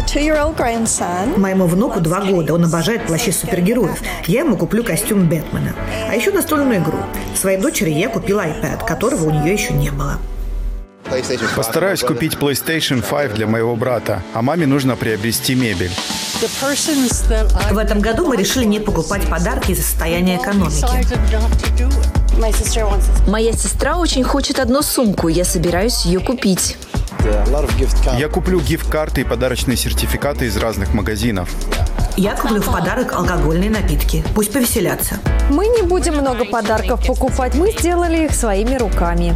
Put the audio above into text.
a two-year-old grandson. Моему внуку два года, он обожает плащи супергероев. Я ему куплю костюм Бэтмена. А еще настольную игру. Своей дочери я купила iPad, которого у нее еще не было. Постараюсь купить PlayStation 5 для моего брата, а маме нужно приобрести мебель. В этом году мы решили не покупать подарки из-за состояния экономики. Моя сестра очень хочет одну сумку, я собираюсь ее купить. Я куплю гифт-карты и подарочные сертификаты из разных магазинов. Я куплю в подарок алкогольные напитки. Пусть повеселятся. Мы не будем много подарков покупать, мы сделали их своими руками.